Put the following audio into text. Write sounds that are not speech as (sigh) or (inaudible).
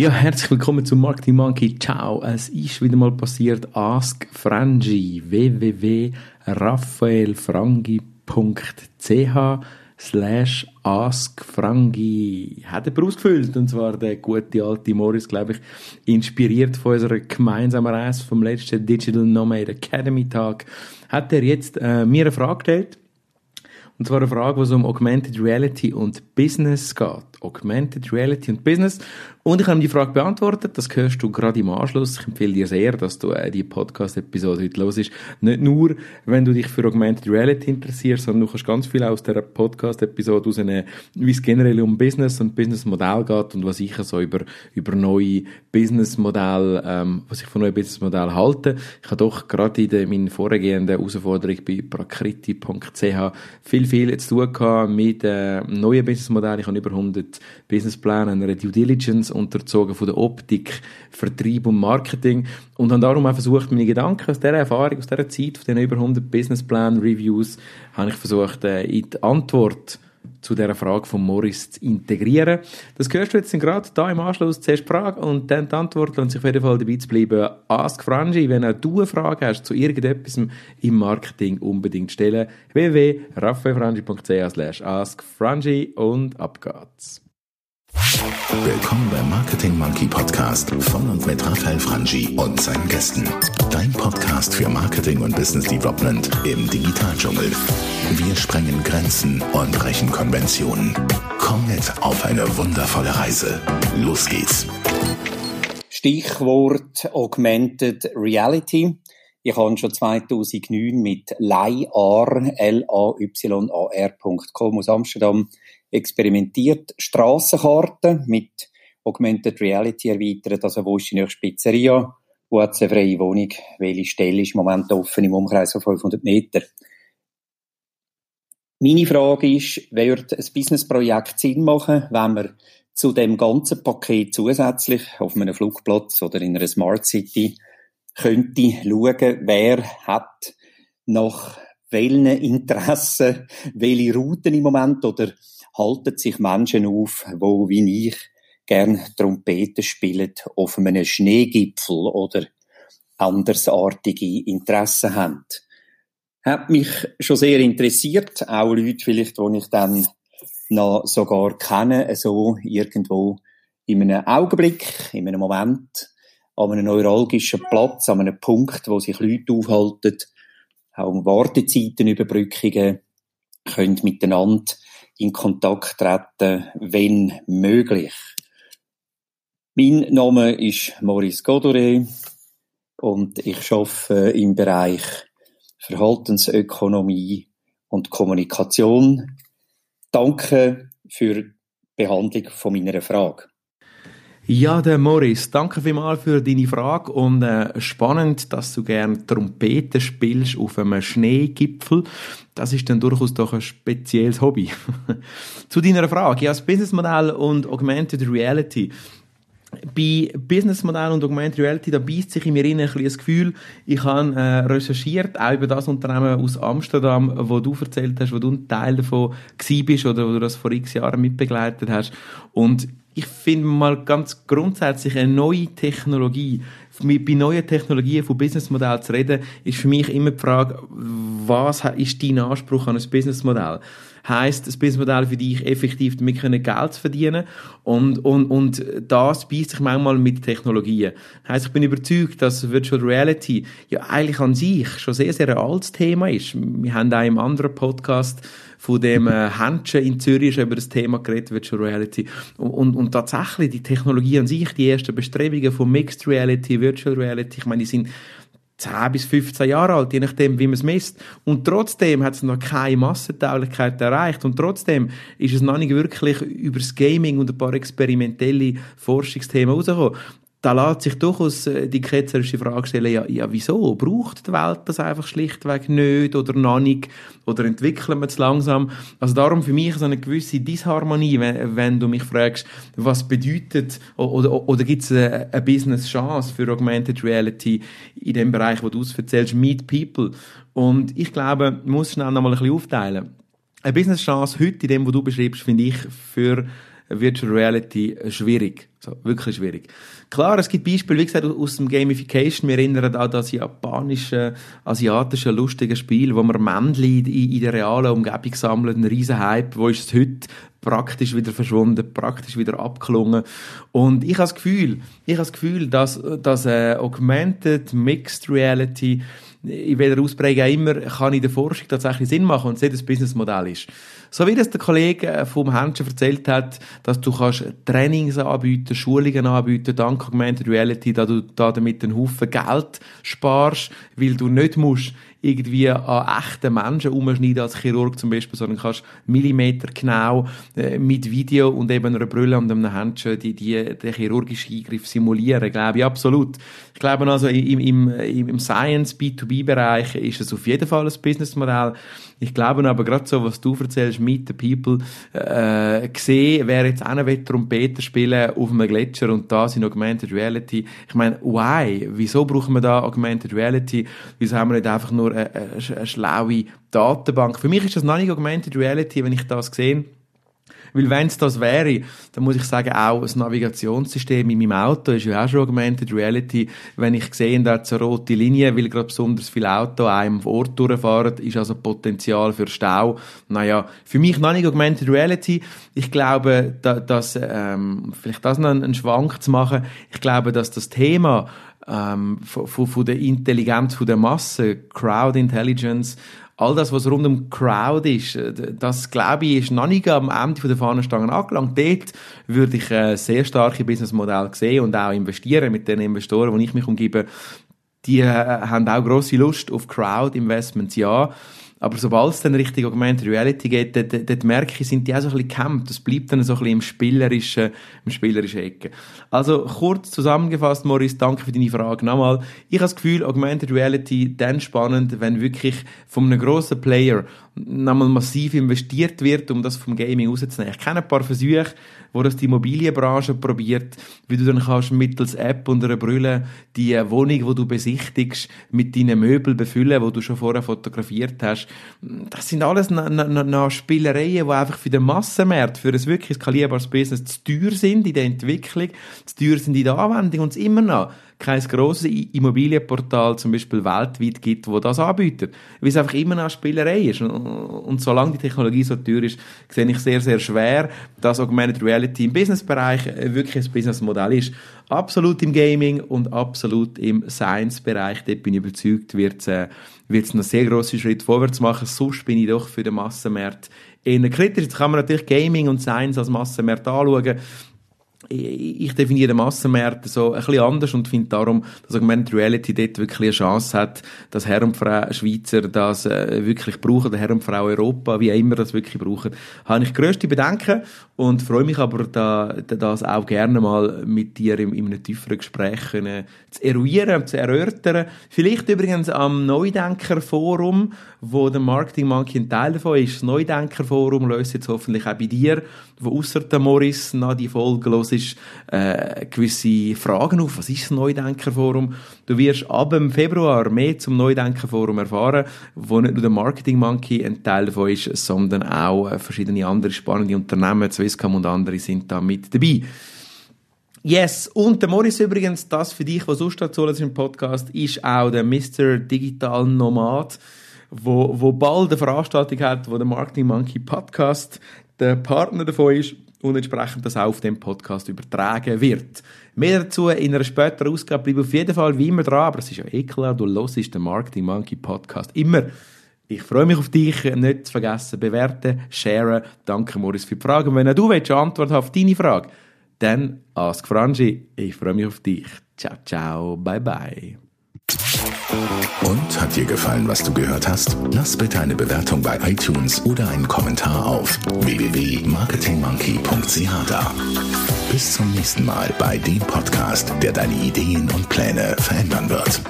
Ja, herzlich willkommen zum Marketing Monkey. Ciao. Es ist wieder mal passiert. Ask Frangi. www.raphaelfrangi.ch slash askfrangi. Hat er ausgefüllt. Und zwar der gute alte Morris, glaube ich, inspiriert von unserer gemeinsamen Reise vom letzten Digital Nomad Academy Tag, hat er jetzt äh, mir eine Frage gestellt. Und zwar eine Frage, wo es um Augmented Reality und Business geht. Augmented Reality und Business. Und ich habe die Frage beantwortet. Das hörst du gerade im Anschluss. Ich empfehle dir sehr, dass du äh, die Podcast-Episode heute los ist. Nicht nur, wenn du dich für Augmented Reality interessierst, sondern du kannst ganz viel aus der Podcast-Episode rausnehmen, wie es generell um Business und Businessmodell geht und was ich so über, über neue Businessmodelle, ähm, was ich von neuen Businessmodellen halte. Ich habe doch gerade in der, meiner vorhergehenden Herausforderung bei prakriti.ch viel, viel zu tun mit äh, neuen Businessmodellen. Ich habe über 100 Businesspläne, einer Due Diligence unterzogen von der Optik, Vertrieb und Marketing und habe darum auch versucht, meine Gedanken aus dieser Erfahrung, aus dieser Zeit, von den über 100 Businessplan Reviews, habe ich versucht, äh, in die Antwort zu dieser Frage von Morris zu integrieren. Das hörst du jetzt gerade da im Anschluss. Zuerst die Frage und dann die Antwort. Und sich auf jeden Fall dabei zu bleiben. Ask Frangi, wenn auch du eine Frage hast zu irgendetwas im Marketing, unbedingt stellen. www.raffaelfrangi.ch slash askfrangi und ab geht's. Willkommen beim Marketing Monkey Podcast von und mit Raphael Frangi und seinen Gästen. Dein Podcast für Marketing und Business Development im Digitaldschungel. Wir sprengen Grenzen und brechen Konventionen. Komm mit auf eine wundervolle Reise. Los geht's. Stichwort Augmented Reality. Ich habe schon 2009 mit LayAR, L-A-Y-A-R.com aus Amsterdam experimentiert, Strassenkarten mit Augmented Reality erweitert, also wo ist die nächste Pizzeria, wo hat es eine freie Wohnung, welche Stelle ist im Moment offen im Umkreis von 500 Meter. Meine Frage ist, wird ein Businessprojekt Sinn machen, wenn man zu dem ganzen Paket zusätzlich auf einem Flugplatz oder in einer Smart City könnte schauen, wer hat nach welchen Interessen welche Routen im Moment oder halten sich Menschen auf, wo wie ich gern Trompete spielen auf einem Schneegipfel oder andersartige Interessen haben. Hat mich schon sehr interessiert, auch Leute vielleicht, die ich dann noch sogar kenne, so irgendwo in einem Augenblick, in einem Moment, an einem neuralgischen Platz, an einem Punkt, wo sich Leute aufhalten, auch Wartezeitenüberbrückungen, können miteinander in Kontakt treten, wenn möglich. Mein Name ist Maurice Godore und ich arbeite im Bereich Verhaltensökonomie und Kommunikation. Danke für die Behandlung von meiner Frage. Ja, der Morris, danke vielmals für deine Frage und äh, spannend, dass du gern Trompete spielst auf einem Schneegipfel. Das ist dann durchaus doch ein spezielles Hobby. (laughs) Zu deiner Frage, ja, das Businessmodell und Augmented Reality. Bei Businessmodell und Augmented Reality, da beißt sich in mir ein bisschen das Gefühl, ich habe äh, recherchiert, auch über das Unternehmen aus Amsterdam, wo du erzählt hast, wo du ein Teil davon bist oder wo du das vor x Jahren mitbegleitet hast. Und ich finde mal ganz grundsätzlich eine neue Technologie, bei neuen Technologien von Businessmodellen zu reden, ist für mich immer die Frage, was ist dein Anspruch an ein Businessmodell? Heißt das Businessmodell für dich effektiv damit können Geld zu verdienen und, und, und das beißt sich manchmal mit Technologien. Heißt, ich bin überzeugt, dass Virtual Reality ja eigentlich an sich schon sehr, sehr ein altes Thema ist. Wir haben auch im anderen Podcast von dem äh, Händchen in Zürich über das Thema geredet, Virtual Reality. Und, und, und tatsächlich die Technologie an sich, die ersten Bestrebungen von Mixed Reality, Virtual Reality, ich meine, die sind 10 bis 15 Jahre alt, je nachdem, wie man es misst. Und trotzdem hat es noch keine Massentauglichkeit erreicht. Und trotzdem ist es noch nicht wirklich über das Gaming und ein paar experimentelle Forschungsthemen rausgekommen da lässt sich durchaus äh, die ketzerische Frage stellen, ja, ja, wieso? Braucht die Welt das einfach schlichtweg nicht oder noch nicht? Oder entwickeln wir es langsam? Also darum für mich so eine gewisse Disharmonie, wenn, wenn du mich fragst, was bedeutet oder, oder, oder gibt es eine, eine Business-Chance für Augmented Reality in dem Bereich, wo du es erzählst, Meet People? Und ich glaube, man muss schnell noch mal ein bisschen aufteilen. Eine Business-Chance heute in dem, was du beschreibst, finde ich für Virtual Reality schwierig. So, wirklich schwierig. Klar, es gibt Beispiele, wie gesagt, aus dem Gamification. Wir erinnern an das japanische, asiatische, lustige Spiel, wo man Männchen in, in der realen Umgebung sammeln, ein riesen Hype. Wo ist es heute? praktisch wieder verschwunden, praktisch wieder abgelungen. Und ich habe das Gefühl, ich habe das Gefühl, dass, dass äh, Augmented Mixed Reality in welcher Ausprägung auch immer, kann in der Forschung tatsächlich Sinn machen und es ein Businessmodell ist. So wie das der Kollege äh, vom Hanschen erzählt hat, dass du kannst Trainings anbieten, Schulungen anbieten, dank Augmented Reality, da du da damit einen Haufen Geld sparst, weil du nicht musst irgendwie an echten Menschen umschneiden als Chirurg zum Beispiel, sondern kannst Millimeter genau äh, mit Video und eben einer Brille und einem Händchen die, die, den chirurgischen Eingriff simulieren, glaube ich, absolut. Ich glaube also im, im, im Science B2B-Bereich ist es auf jeden Fall ein Businessmodell. Ich glaube aber gerade so, was du erzählst, Meet the People, äh, gesehen, wer jetzt auch noch Trompeter spielen auf einem Gletscher und da sind Augmented Reality. Ich meine, why? Wieso brauchen wir da Augmented Reality? Wieso haben wir nicht einfach nur eine, eine, eine schlaue Datenbank? Für mich ist das noch nicht Augmented Reality, wenn ich das sehe weil wenn es das wäre, dann muss ich sagen, auch das Navigationssystem in meinem Auto ist ja auch schon Augmented Reality. Wenn ich sehe, da eine rote Linie, weil gerade besonders viele Autos einem Ort durchfahren, ist also Potenzial für Stau. Naja, für mich noch nicht Augmented Reality. Ich glaube, da, dass, ähm, vielleicht das noch einen Schwank zu machen, ich glaube, dass das Thema ähm, von, von der Intelligenz von der Masse, Crowd Intelligence, all das, was rund um Crowd ist, äh, das glaube ich, ist noch nicht am Ende der Fahnenstangen angelangt. Dort würde ich äh, sehr starke Businessmodelle sehen und auch investieren mit den Investoren, die ich mich umgebe. Die äh, haben auch große Lust auf Crowd-Investments, ja. Aber sobald es dann Richtung Augmented Reality geht, dort, dort merke ich, sind die auch so ein bisschen gehemmt. Das bleibt dann so ein bisschen im spielerischen, im spielerischen Ecke. Also, kurz zusammengefasst, Maurice, danke für deine Frage nochmal. Ich habe das Gefühl, Augmented Reality dann spannend, wenn wirklich von einem grossen Player nochmal massiv investiert wird, um das vom Gaming rauszunehmen. Ich kenne ein paar Versuche, wo das die Immobilienbranche probiert, wie du dann kannst mittels App und einer Brille die Wohnung, wo du besichtigst, mit deinen Möbeln befüllen, wo du schon vorher fotografiert hast. Das sind alles noch Spielereien, die einfach für den Massenmarkt, für ein wirklich skalierbares Business zu teuer sind in der Entwicklung, zu teuer sind in der Anwendung und es immer noch kein grosses Immobilienportal zum Beispiel weltweit gibt, wo das anbietet. Weil es einfach immer noch Spielerei ist. Und solange die Technologie so teuer ist, sehe ich sehr, sehr schwer, dass Augmented Reality im Businessbereich wirklich ein Businessmodell ist. Absolut im Gaming und absolut im Science-Bereich, dort bin ich überzeugt, wird es äh, einen sehr grossen Schritt vorwärts machen. Sonst bin ich doch für den Massenmarkt eher kritisch. Jetzt kann man natürlich Gaming und Science als Massenmarkt anschauen ich definiere Massenmärkte so ein bisschen anders und finde darum, dass Augmented Reality dort wirklich eine Chance hat, dass Herr und Frau Schweizer das äh, wirklich brauchen, der Herr und Frau Europa, wie auch immer das wirklich brauchen, habe ich grösste Bedenken und freue mich aber, da, das auch gerne mal mit dir in, in einem tieferen Gespräch können, zu eruieren, zu erörtern. Vielleicht übrigens am Neudenker-Forum, wo der Marketing Monkey ein Teil davon ist. Das Neudenker-Forum löst jetzt hoffentlich auch bei dir, wo außer der Morris nach die Folge los ist, äh, gewisse Fragen auf. Was ist das Neudenker-Forum? Du wirst ab dem Februar mehr zum Neudenker-Forum erfahren, wo nicht nur der Marketing Monkey ein Teil davon ist, sondern auch äh, verschiedene andere spannende Unternehmen, Swisscom und andere sind da mit dabei. Yes, und der Morris übrigens, das für dich, was sonst dazu im Podcast, ist auch der Mr. Digital Nomad wo, wo bald eine Veranstaltung hat, wo der Marketing Monkey Podcast der Partner davon ist und entsprechend das auch auf dem Podcast übertragen wird. Mehr dazu in einer späteren Ausgabe. Bleib auf jeden Fall wie immer dran, aber es ist ja eh klar, du hörst den Marketing Monkey Podcast immer. Ich freue mich auf dich. Nicht zu vergessen, bewerten, sharen. Danke, Moritz, für die Frage. Und wenn du willst, Antwort auf deine Frage, dann ask Frangi. Ich freue mich auf dich. Ciao, ciao. Bye, bye. Und hat dir gefallen, was du gehört hast? Lass bitte eine Bewertung bei iTunes oder einen Kommentar auf www.marketingmonkey.ch da. Bis zum nächsten Mal bei dem Podcast, der deine Ideen und Pläne verändern wird.